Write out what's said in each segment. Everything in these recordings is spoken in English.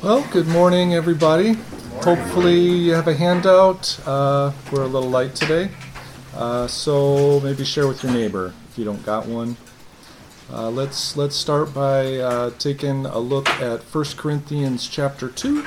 Well, good morning, everybody. Hopefully, you have a handout. Uh, we're a little light today, uh, so maybe share with your neighbor if you don't got one. Uh, let's let's start by uh, taking a look at 1 Corinthians chapter two.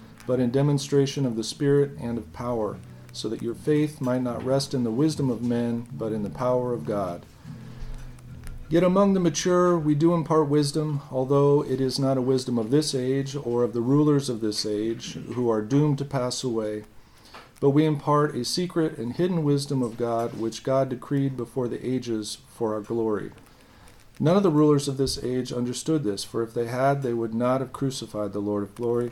but in demonstration of the Spirit and of power, so that your faith might not rest in the wisdom of men, but in the power of God. Yet among the mature we do impart wisdom, although it is not a wisdom of this age or of the rulers of this age, who are doomed to pass away. But we impart a secret and hidden wisdom of God, which God decreed before the ages for our glory. None of the rulers of this age understood this, for if they had, they would not have crucified the Lord of glory.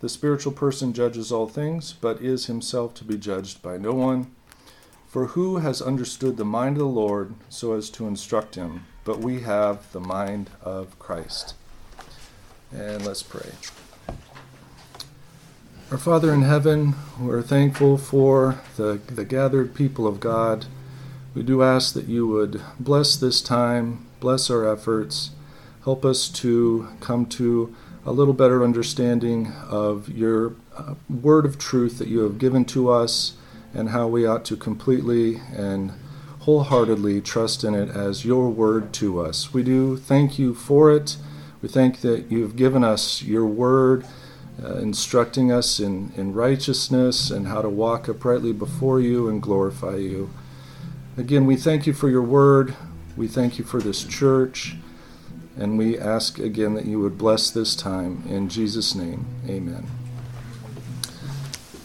The spiritual person judges all things, but is himself to be judged by no one. For who has understood the mind of the Lord so as to instruct him? But we have the mind of Christ. And let's pray. Our Father in heaven, we're thankful for the, the gathered people of God. We do ask that you would bless this time, bless our efforts, help us to come to a little better understanding of your uh, word of truth that you have given to us and how we ought to completely and wholeheartedly trust in it as your word to us. We do thank you for it. We thank that you've given us your word, uh, instructing us in, in righteousness and how to walk uprightly before you and glorify you. Again, we thank you for your word. We thank you for this church. And we ask again that you would bless this time. In Jesus' name, amen.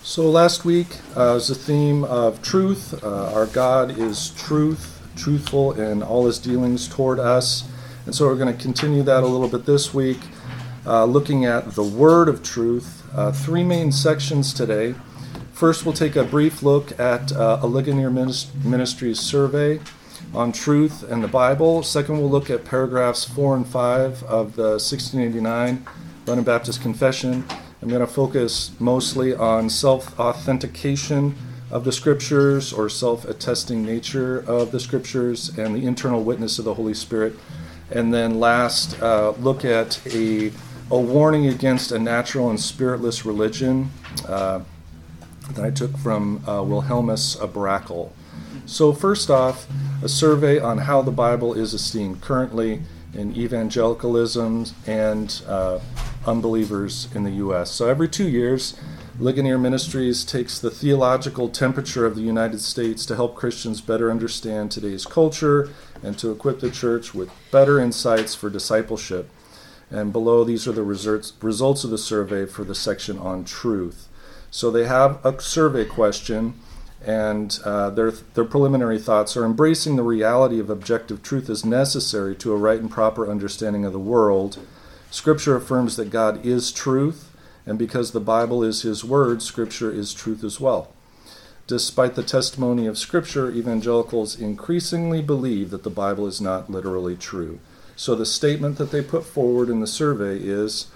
So last week uh, was the theme of truth. Uh, our God is truth, truthful in all his dealings toward us. And so we're going to continue that a little bit this week, uh, looking at the word of truth. Uh, three main sections today. First, we'll take a brief look at uh, a Ligonier Ministries survey on truth and the Bible. Second, we'll look at paragraphs 4 and 5 of the 1689 London Baptist Confession. I'm going to focus mostly on self authentication of the Scriptures or self attesting nature of the Scriptures and the internal witness of the Holy Spirit. And then last, uh, look at a, a warning against a natural and spiritless religion uh, that I took from uh, Wilhelmus Brakel. So, first off, a survey on how the Bible is esteemed currently in evangelicalism and uh, unbelievers in the U.S. So, every two years, Ligonier Ministries takes the theological temperature of the United States to help Christians better understand today's culture and to equip the church with better insights for discipleship. And below, these are the results, results of the survey for the section on truth. So, they have a survey question and uh, their, their preliminary thoughts are embracing the reality of objective truth is necessary to a right and proper understanding of the world. Scripture affirms that God is truth, and because the Bible is His Word, Scripture is truth as well. Despite the testimony of Scripture, evangelicals increasingly believe that the Bible is not literally true. So the statement that they put forward in the survey is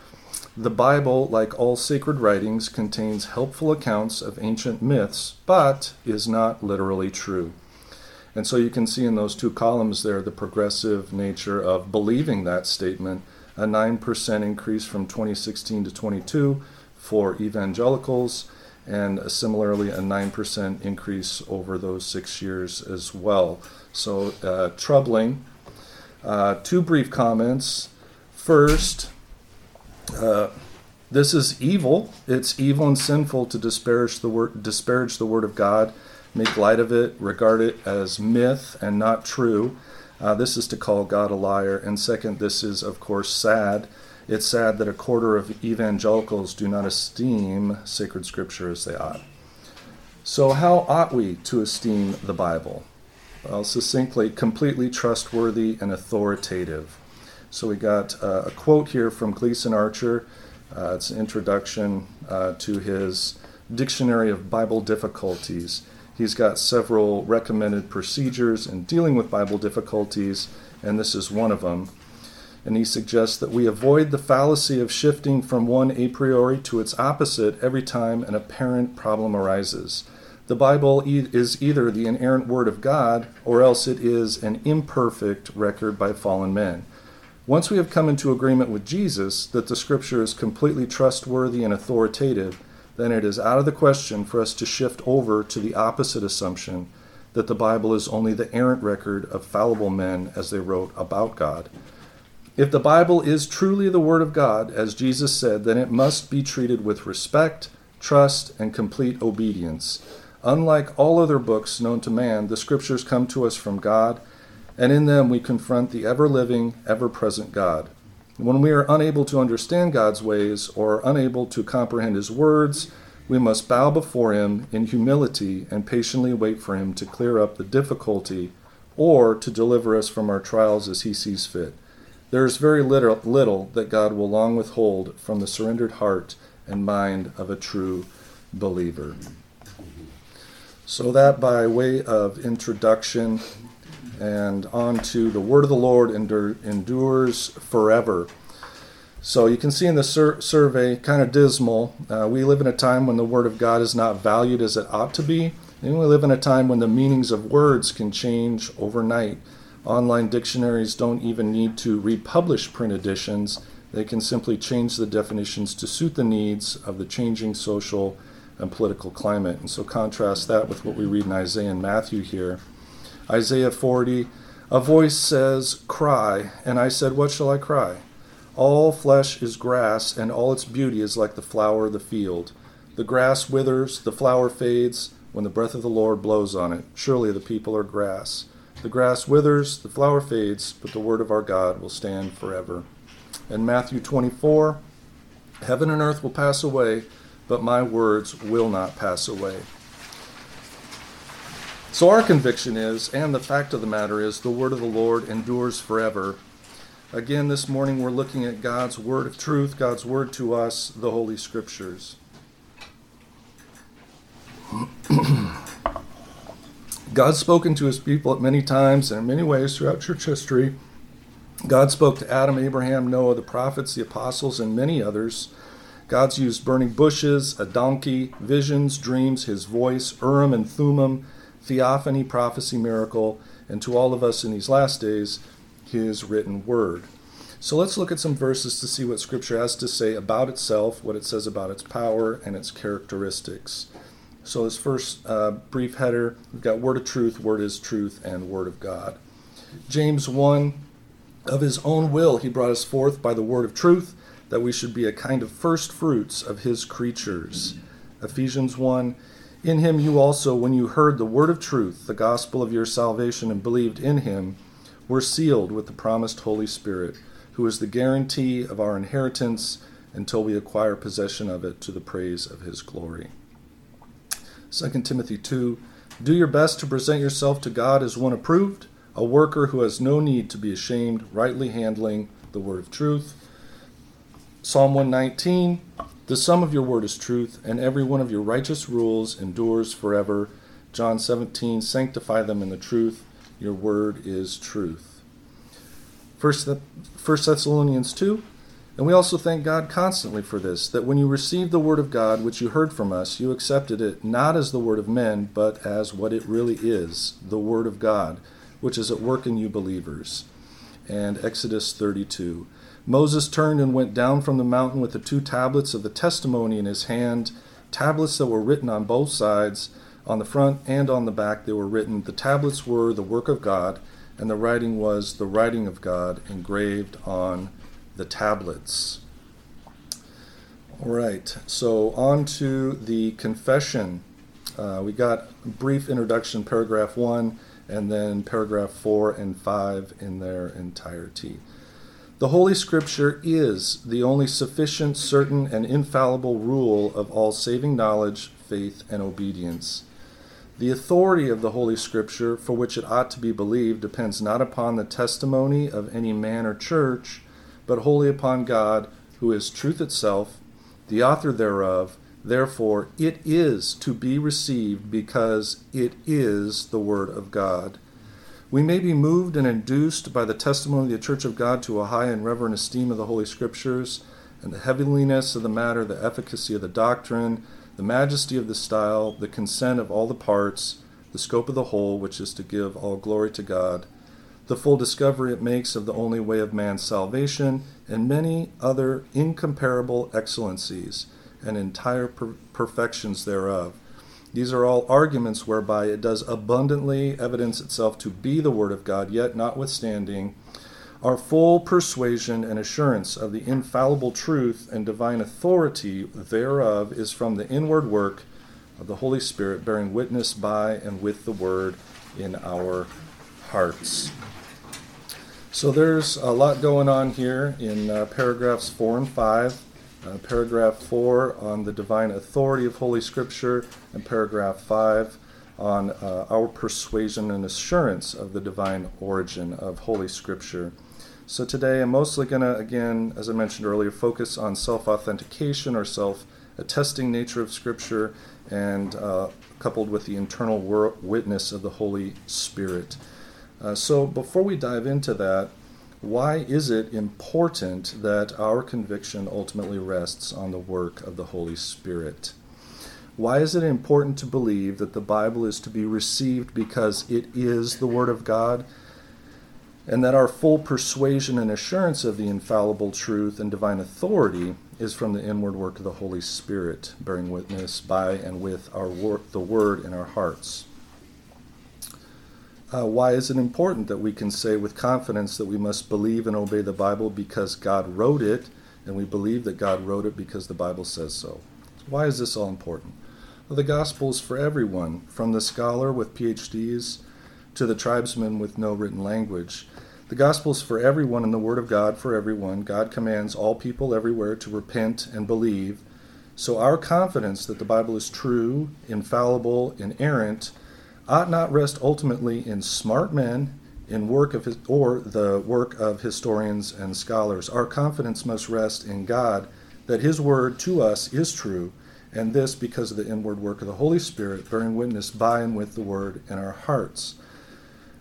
the Bible, like all sacred writings, contains helpful accounts of ancient myths, but is not literally true. And so you can see in those two columns there the progressive nature of believing that statement a 9% increase from 2016 to 22 for evangelicals, and similarly a 9% increase over those six years as well. So uh, troubling. Uh, two brief comments. First, uh, this is evil. It's evil and sinful to disparage the word, disparage the word of God, make light of it, regard it as myth and not true. Uh, this is to call God a liar. And second, this is, of course, sad. It's sad that a quarter of evangelicals do not esteem sacred scripture as they ought. So, how ought we to esteem the Bible? Well, succinctly, completely trustworthy and authoritative. So, we got uh, a quote here from Gleason Archer. Uh, it's an introduction uh, to his Dictionary of Bible Difficulties. He's got several recommended procedures in dealing with Bible difficulties, and this is one of them. And he suggests that we avoid the fallacy of shifting from one a priori to its opposite every time an apparent problem arises. The Bible is either the inerrant Word of God, or else it is an imperfect record by fallen men. Once we have come into agreement with Jesus that the Scripture is completely trustworthy and authoritative, then it is out of the question for us to shift over to the opposite assumption that the Bible is only the errant record of fallible men as they wrote about God. If the Bible is truly the Word of God, as Jesus said, then it must be treated with respect, trust, and complete obedience. Unlike all other books known to man, the Scriptures come to us from God, and in them we confront the ever living, ever present God. When we are unable to understand God's ways or unable to comprehend His words, we must bow before Him in humility and patiently wait for Him to clear up the difficulty or to deliver us from our trials as He sees fit. There is very little, little that God will long withhold from the surrendered heart and mind of a true believer. So, that by way of introduction, and on to the word of the Lord endure, endures forever. So you can see in the sur- survey, kind of dismal. Uh, we live in a time when the word of God is not valued as it ought to be, and we live in a time when the meanings of words can change overnight. Online dictionaries don't even need to republish print editions. They can simply change the definitions to suit the needs of the changing social and political climate. And so contrast that with what we read in Isaiah and Matthew here. Isaiah 40, a voice says, Cry. And I said, What shall I cry? All flesh is grass, and all its beauty is like the flower of the field. The grass withers, the flower fades, when the breath of the Lord blows on it. Surely the people are grass. The grass withers, the flower fades, but the word of our God will stand forever. And Matthew 24, Heaven and earth will pass away, but my words will not pass away. So, our conviction is, and the fact of the matter is, the word of the Lord endures forever. Again, this morning we're looking at God's word of truth, God's word to us, the Holy Scriptures. God's spoken to his people at many times and in many ways throughout church history. God spoke to Adam, Abraham, Noah, the prophets, the apostles, and many others. God's used burning bushes, a donkey, visions, dreams, his voice, Urim and Thummim, theophany, prophecy, miracle, and to all of us in these last days, his written word. So let's look at some verses to see what Scripture has to say about itself, what it says about its power and its characteristics. So, this first uh, brief header, we've got Word of Truth, Word is Truth, and Word of God. James 1 Of his own will, he brought us forth by the Word of truth, that we should be a kind of first fruits of his creatures. Ephesians 1 in him you also, when you heard the word of truth, the gospel of your salvation, and believed in him, were sealed with the promised Holy Spirit, who is the guarantee of our inheritance until we acquire possession of it to the praise of his glory. 2 Timothy 2 Do your best to present yourself to God as one approved, a worker who has no need to be ashamed, rightly handling the word of truth. Psalm 119 the sum of your word is truth, and every one of your righteous rules endures forever. John 17, sanctify them in the truth. Your word is truth. First, First Thessalonians 2, and we also thank God constantly for this, that when you received the word of God, which you heard from us, you accepted it not as the word of men, but as what it really is, the word of God, which is at work in you believers. And Exodus 32. Moses turned and went down from the mountain with the two tablets of the testimony in his hand, tablets that were written on both sides, on the front and on the back they were written. The tablets were the work of God, and the writing was the writing of God engraved on the tablets. All right, so on to the confession. Uh, we got a brief introduction, paragraph one, and then paragraph four and five in their entirety. The Holy Scripture is the only sufficient, certain, and infallible rule of all saving knowledge, faith, and obedience. The authority of the Holy Scripture, for which it ought to be believed, depends not upon the testimony of any man or church, but wholly upon God, who is truth itself, the author thereof. Therefore, it is to be received because it is the Word of God. We may be moved and induced by the testimony of the Church of God to a high and reverent esteem of the Holy Scriptures, and the heavenliness of the matter, the efficacy of the doctrine, the majesty of the style, the consent of all the parts, the scope of the whole, which is to give all glory to God, the full discovery it makes of the only way of man's salvation, and many other incomparable excellencies and entire per- perfections thereof these are all arguments whereby it does abundantly evidence itself to be the Word of God, yet notwithstanding, our full persuasion and assurance of the infallible truth and divine authority thereof is from the inward work of the Holy Spirit, bearing witness by and with the Word in our hearts. So there's a lot going on here in uh, paragraphs 4 and 5. Uh, paragraph 4 on the divine authority of Holy Scripture, and paragraph 5 on uh, our persuasion and assurance of the divine origin of Holy Scripture. So today I'm mostly going to, again, as I mentioned earlier, focus on self authentication or self attesting nature of Scripture and uh, coupled with the internal wor- witness of the Holy Spirit. Uh, so before we dive into that, why is it important that our conviction ultimately rests on the work of the Holy Spirit? Why is it important to believe that the Bible is to be received because it is the Word of God? And that our full persuasion and assurance of the infallible truth and divine authority is from the inward work of the Holy Spirit, bearing witness by and with our wor- the Word in our hearts. Uh, why is it important that we can say with confidence that we must believe and obey the Bible because God wrote it, and we believe that God wrote it because the Bible says so? Why is this all important? Well, the gospel is for everyone, from the scholar with PhDs to the tribesman with no written language. The gospel is for everyone and the word of God for everyone. God commands all people everywhere to repent and believe. So our confidence that the Bible is true, infallible, inerrant, ought not rest ultimately in smart men in work of his, or the work of historians and scholars. Our confidence must rest in God that his word to us is true, and this because of the inward work of the Holy Spirit, bearing witness by and with the word in our hearts.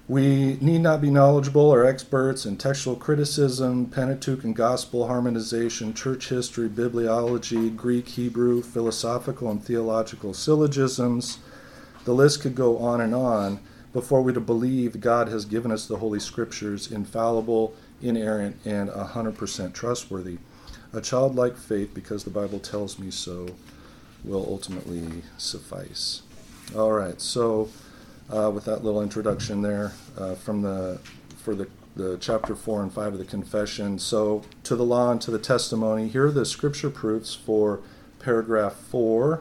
We need not be knowledgeable or experts in textual criticism, Pentateuch and gospel harmonization, church history, bibliology, Greek, Hebrew, philosophical and theological syllogisms the list could go on and on before we to believe God has given us the Holy Scriptures infallible, inerrant, and 100% trustworthy. A childlike faith, because the Bible tells me so, will ultimately suffice. All right, so uh, with that little introduction there uh, from the for the the chapter 4 and 5 of the confession. So, to the law and to the testimony, here are the scripture proofs for paragraph 4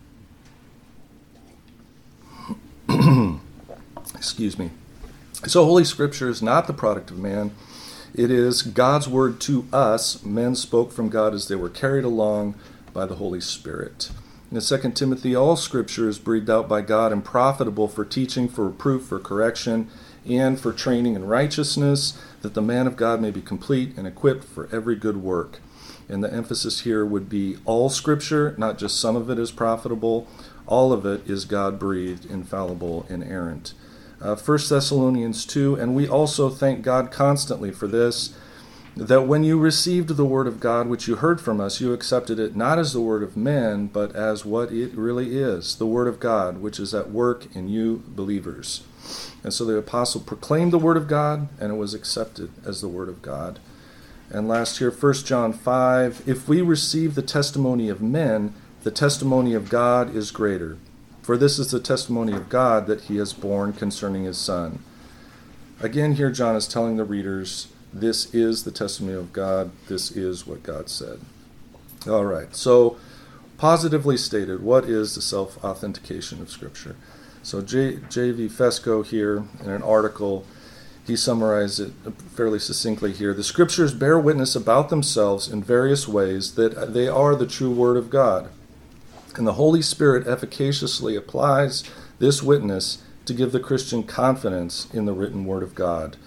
Excuse me. So, Holy Scripture is not the product of man. It is God's word to us. Men spoke from God as they were carried along by the Holy Spirit. In 2 Timothy, all Scripture is breathed out by God and profitable for teaching, for reproof, for correction, and for training in righteousness, that the man of God may be complete and equipped for every good work. And the emphasis here would be all Scripture, not just some of it is profitable. All of it is God breathed, infallible, inerrant. Uh, 1 Thessalonians 2, and we also thank God constantly for this, that when you received the word of God which you heard from us, you accepted it not as the word of men, but as what it really is the word of God, which is at work in you believers. And so the apostle proclaimed the word of God, and it was accepted as the word of God. And last here, 1 John 5 If we receive the testimony of men, the testimony of God is greater. For this is the testimony of God that he has borne concerning his Son. Again, here John is telling the readers this is the testimony of God, this is what God said. All right, so positively stated, what is the self authentication of Scripture? So J.V. Fesko here in an article, he summarized it fairly succinctly here. The Scriptures bear witness about themselves in various ways that they are the true Word of God. And the Holy Spirit efficaciously applies this witness to give the Christian confidence in the written Word of God.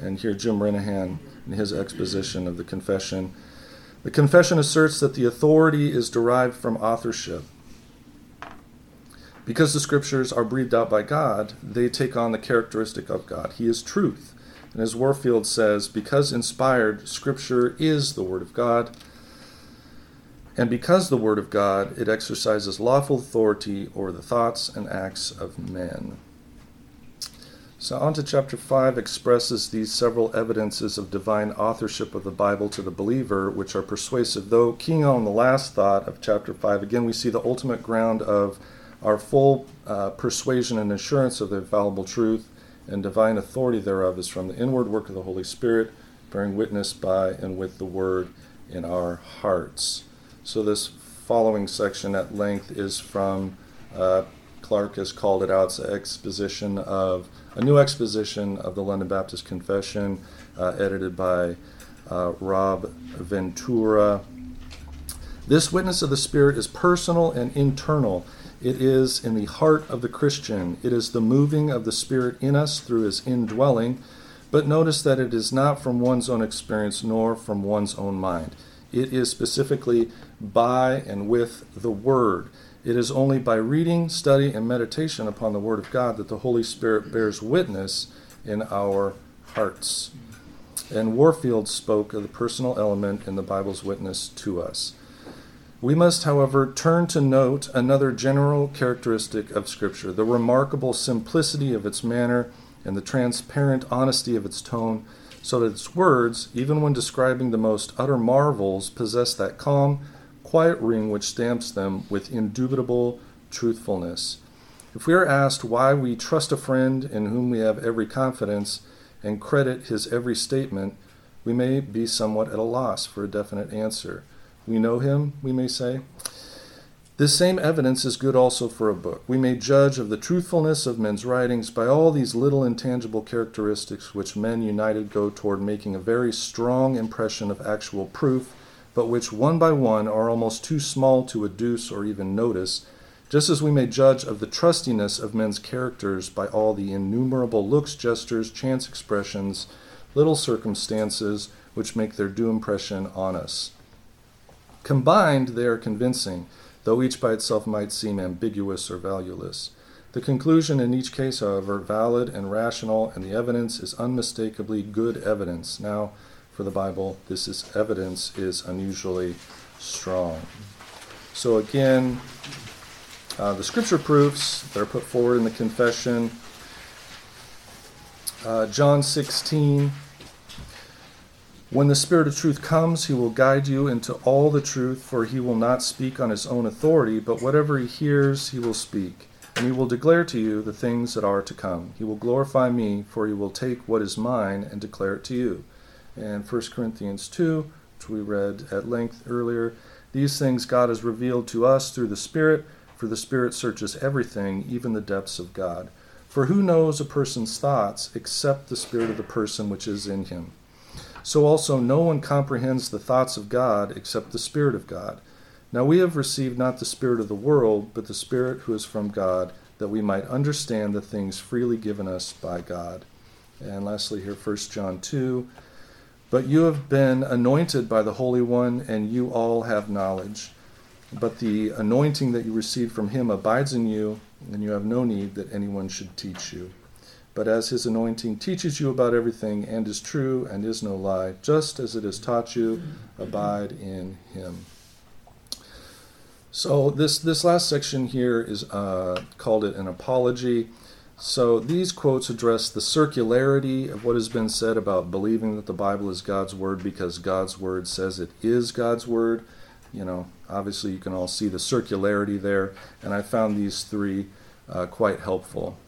And here, Jim Renihan, in his exposition of the confession, the confession asserts that the authority is derived from authorship. Because the scriptures are breathed out by God, they take on the characteristic of God. He is truth. And as Warfield says, because inspired, scripture is the Word of God and because the Word of God, it exercises lawful authority over the thoughts and acts of men. So, on to chapter 5 expresses these several evidences of divine authorship of the Bible to the believer, which are persuasive. Though, keying on the last thought of chapter 5, again, we see the ultimate ground of our full uh, persuasion and assurance of the infallible truth and divine authority thereof is from the inward work of the Holy Spirit, bearing witness by and with the Word in our hearts. So this following section at length is from uh, Clarke has called it out. It's an exposition of a new exposition of the London Baptist Confession, uh, edited by uh, Rob Ventura. This witness of the Spirit is personal and internal. It is in the heart of the Christian. It is the moving of the Spirit in us through his indwelling. But notice that it is not from one's own experience nor from one's own mind. It is specifically by and with the Word. It is only by reading, study, and meditation upon the Word of God that the Holy Spirit bears witness in our hearts. And Warfield spoke of the personal element in the Bible's witness to us. We must, however, turn to note another general characteristic of Scripture the remarkable simplicity of its manner and the transparent honesty of its tone so that its words, even when describing the most utter marvels, possess that calm, quiet ring which stamps them with indubitable truthfulness. If we are asked why we trust a friend in whom we have every confidence and credit his every statement, we may be somewhat at a loss for a definite answer. We know him, we may say. This same evidence is good also for a book. We may judge of the truthfulness of men's writings by all these little intangible characteristics which men united go toward making a very strong impression of actual proof, but which one by one are almost too small to adduce or even notice, just as we may judge of the trustiness of men's characters by all the innumerable looks, gestures, chance expressions, little circumstances which make their due impression on us. Combined, they are convincing though each by itself might seem ambiguous or valueless. The conclusion in each case, however, valid and rational, and the evidence is unmistakably good evidence. Now, for the Bible, this is evidence is unusually strong. So again, uh, the scripture proofs that are put forward in the confession. Uh, John 16, when the Spirit of truth comes, he will guide you into all the truth, for he will not speak on his own authority, but whatever he hears, he will speak. And he will declare to you the things that are to come. He will glorify me, for he will take what is mine and declare it to you. And 1 Corinthians 2, which we read at length earlier, these things God has revealed to us through the Spirit, for the Spirit searches everything, even the depths of God. For who knows a person's thoughts except the spirit of the person which is in him? So also no one comprehends the thoughts of God except the Spirit of God. Now we have received not the Spirit of the world, but the Spirit who is from God, that we might understand the things freely given us by God. And lastly, here, 1 John 2. But you have been anointed by the Holy One, and you all have knowledge. But the anointing that you received from him abides in you, and you have no need that anyone should teach you. But as his anointing teaches you about everything, and is true, and is no lie, just as it has taught you, abide in him. So this this last section here is uh, called it an apology. So these quotes address the circularity of what has been said about believing that the Bible is God's word because God's word says it is God's word. You know, obviously you can all see the circularity there, and I found these three uh, quite helpful.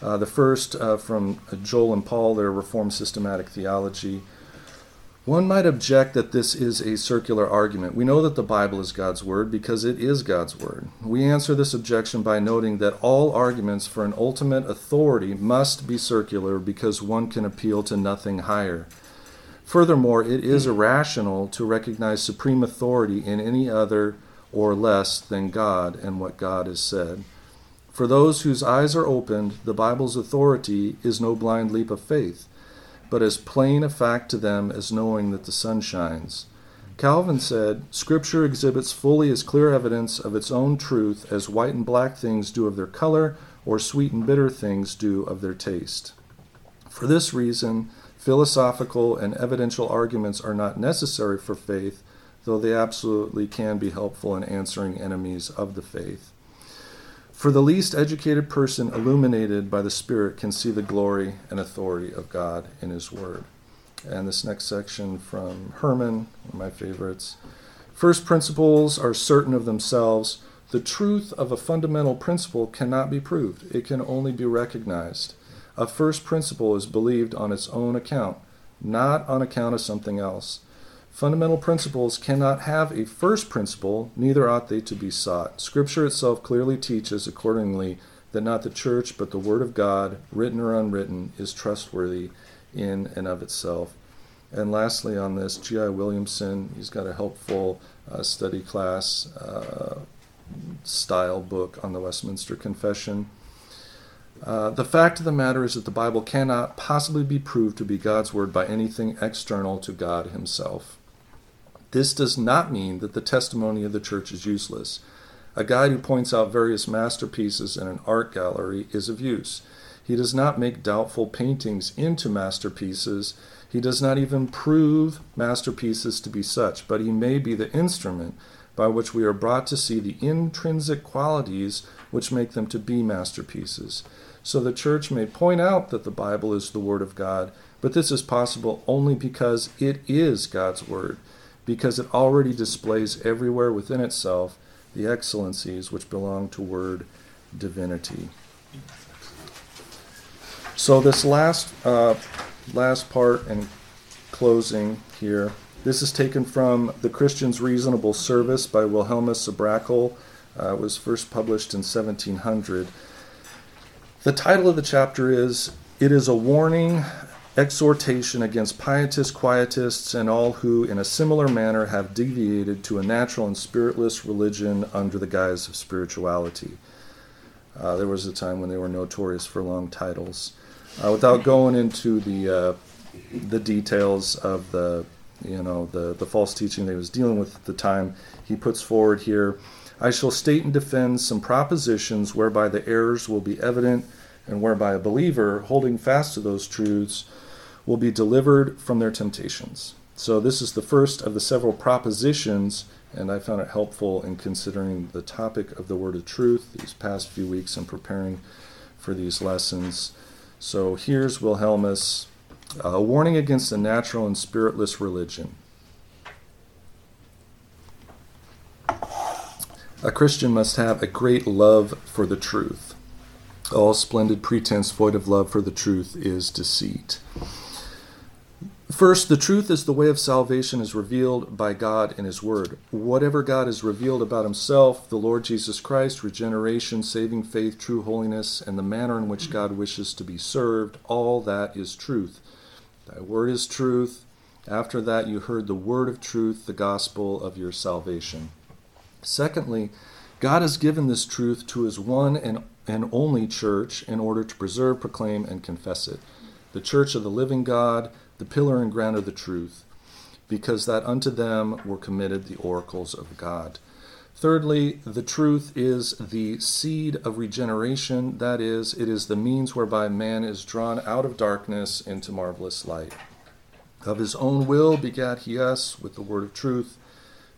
Uh, the first uh, from Joel and Paul, their Reformed Systematic Theology. One might object that this is a circular argument. We know that the Bible is God's Word because it is God's Word. We answer this objection by noting that all arguments for an ultimate authority must be circular because one can appeal to nothing higher. Furthermore, it is irrational to recognize supreme authority in any other or less than God and what God has said. For those whose eyes are opened, the Bible's authority is no blind leap of faith but as plain a fact to them as knowing that the sun shines. Calvin said, Scripture exhibits fully as clear evidence of its own truth as white and black things do of their color, or sweet and bitter things do of their taste. For this reason, philosophical and evidential arguments are not necessary for faith, though they absolutely can be helpful in answering enemies of the faith. For the least educated person illuminated by the Spirit can see the glory and authority of God in His Word. And this next section from Herman, one of my favorites. First principles are certain of themselves. The truth of a fundamental principle cannot be proved, it can only be recognized. A first principle is believed on its own account, not on account of something else. Fundamental principles cannot have a first principle, neither ought they to be sought. Scripture itself clearly teaches, accordingly, that not the church, but the Word of God, written or unwritten, is trustworthy in and of itself. And lastly, on this, G.I. Williamson, he's got a helpful uh, study class uh, style book on the Westminster Confession. Uh, the fact of the matter is that the Bible cannot possibly be proved to be God's Word by anything external to God Himself. This does not mean that the testimony of the church is useless. A guide who points out various masterpieces in an art gallery is of use. He does not make doubtful paintings into masterpieces. He does not even prove masterpieces to be such, but he may be the instrument by which we are brought to see the intrinsic qualities which make them to be masterpieces. So the church may point out that the Bible is the Word of God, but this is possible only because it is God's Word because it already displays everywhere within itself the excellencies which belong to word divinity. So this last uh, last part and closing here. This is taken from The Christian's Reasonable Service by Wilhelmus à Brakel. Uh, it was first published in 1700. The title of the chapter is It is a Warning exhortation against pietists, quietists, and all who, in a similar manner, have deviated to a natural and spiritless religion under the guise of spirituality. Uh, there was a time when they were notorious for long titles. Uh, without going into the uh, the details of the you know the the false teaching they was dealing with at the time, he puts forward here. I shall state and defend some propositions whereby the errors will be evident, and whereby a believer, holding fast to those truths, will be delivered from their temptations. So, this is the first of the several propositions, and I found it helpful in considering the topic of the word of truth these past few weeks and preparing for these lessons. So, here's Wilhelmus a warning against a natural and spiritless religion. A Christian must have a great love for the truth. All splendid pretense void of love for the truth is deceit. First, the truth is the way of salvation is revealed by God in His Word. Whatever God has revealed about Himself, the Lord Jesus Christ, regeneration, saving faith, true holiness, and the manner in which God wishes to be served, all that is truth. Thy Word is truth. After that, you heard the Word of truth, the gospel of your salvation. Secondly, God has given this truth to His one and, and only church in order to preserve, proclaim, and confess it. The church of the living God the pillar and ground of the truth, because that unto them were committed the oracles of God. Thirdly, the truth is the seed of regeneration, that is, it is the means whereby man is drawn out of darkness into marvelous light. Of his own will begat he us with the word of truth,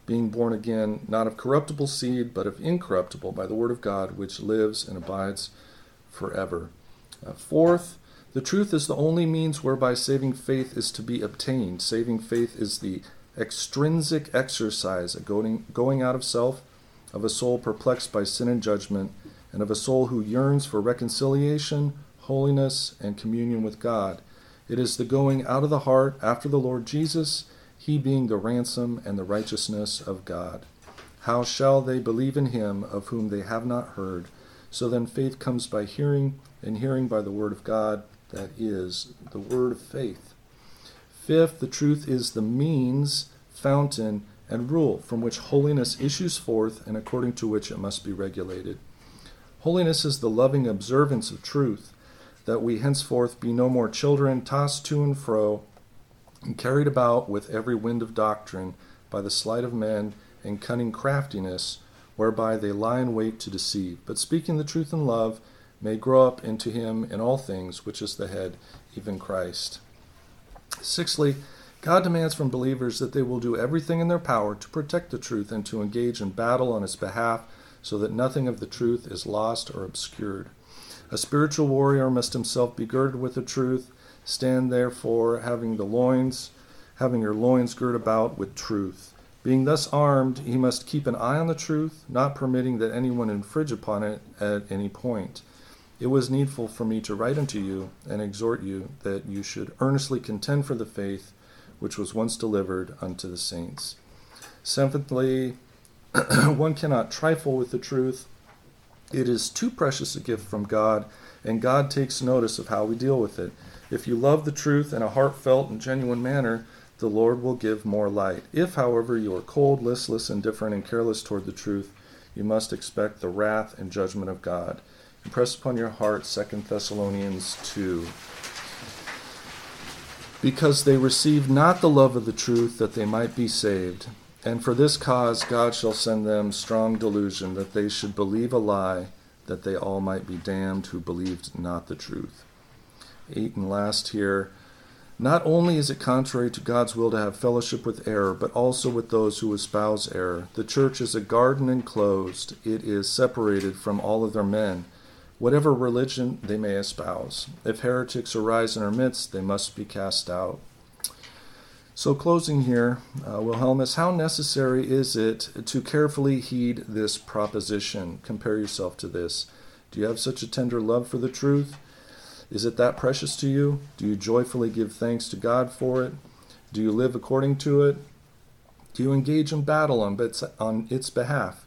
being born again, not of corruptible seed, but of incorruptible, by the word of God, which lives and abides forever. Uh, fourth, the truth is the only means whereby saving faith is to be obtained. Saving faith is the extrinsic exercise of going, going out of self, of a soul perplexed by sin and judgment, and of a soul who yearns for reconciliation, holiness, and communion with God. It is the going out of the heart after the Lord Jesus, he being the ransom and the righteousness of God. How shall they believe in him of whom they have not heard? So then faith comes by hearing, and hearing by the word of God that is the word of faith. Fifth, the truth is the means, fountain, and rule from which holiness issues forth and according to which it must be regulated. Holiness is the loving observance of truth, that we henceforth be no more children tossed to and fro and carried about with every wind of doctrine by the sleight of men and cunning craftiness, whereby they lie in wait to deceive, but speaking the truth in love, may grow up into him in all things, which is the head, even Christ. Sixthly, God demands from believers that they will do everything in their power to protect the truth and to engage in battle on its behalf so that nothing of the truth is lost or obscured. A spiritual warrior must himself be girded with the truth. Stand therefore, having the loins, having your loins girt about with truth. Being thus armed, he must keep an eye on the truth, not permitting that anyone infringe upon it at any point. It was needful for me to write unto you and exhort you that you should earnestly contend for the faith which was once delivered unto the saints. Seventhly, one cannot trifle with the truth. It is too precious a gift from God, and God takes notice of how we deal with it. If you love the truth in a heartfelt and genuine manner, the Lord will give more light. If, however, you are cold, listless, indifferent, and careless toward the truth, you must expect the wrath and judgment of God. Impress upon your heart 2 Thessalonians 2. Because they received not the love of the truth that they might be saved. And for this cause God shall send them strong delusion, that they should believe a lie, that they all might be damned who believed not the truth. Eight and last here. Not only is it contrary to God's will to have fellowship with error, but also with those who espouse error. The church is a garden enclosed, it is separated from all other men whatever religion they may espouse. If heretics arise in our midst, they must be cast out. So, closing here, uh, Wilhelmus, how necessary is it to carefully heed this proposition? Compare yourself to this. Do you have such a tender love for the truth? Is it that precious to you? Do you joyfully give thanks to God for it? Do you live according to it? Do you engage in battle on on its behalf?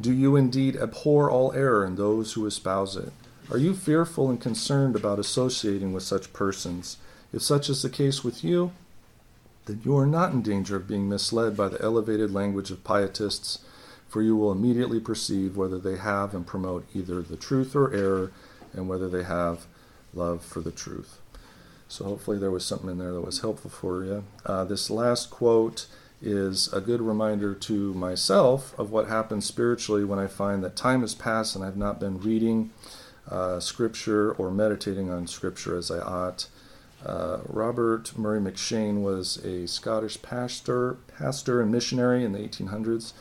Do you indeed abhor all error in those who espouse it? Are you fearful and concerned about associating with such persons? If such is the case with you, then you are not in danger of being misled by the elevated language of pietists, for you will immediately perceive whether they have and promote either the truth or error, and whether they have love for the truth. So, hopefully, there was something in there that was helpful for you. Uh, this last quote is a good reminder to myself of what happens spiritually when I find that time has passed and I've not been reading uh, Scripture or meditating on Scripture as I ought. Uh, Robert Murray M'Cheyne was a Scottish pastor, pastor and missionary in the 1800s.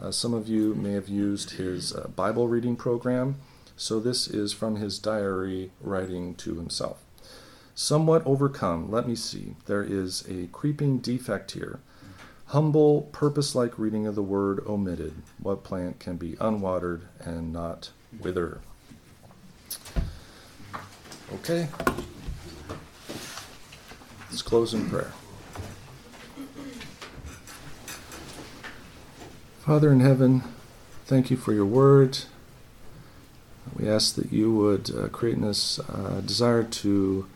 Uh, some of you may have used his uh, Bible reading program, so this is from his diary writing to himself. Somewhat overcome, let me see, there is a creeping defect here humble, purpose like reading of the word omitted. What plant can be unwatered and not wither? Okay. Let's close in prayer. Father in heaven, thank you for your word. We ask that you would uh, create in us a desire to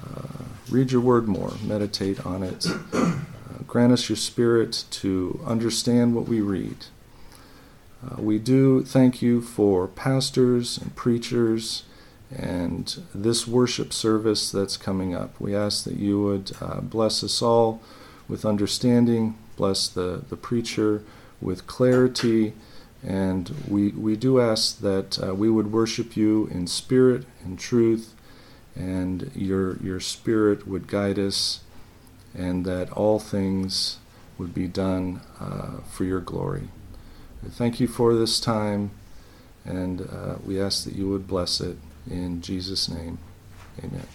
uh, read your word more, meditate on it, Grant us your spirit to understand what we read. Uh, we do thank you for pastors and preachers and this worship service that's coming up. We ask that you would uh, bless us all with understanding, bless the, the preacher with clarity, and we, we do ask that uh, we would worship you in spirit and truth, and your, your spirit would guide us, and that all things would be done uh, for your glory. Thank you for this time, and uh, we ask that you would bless it. In Jesus' name, amen.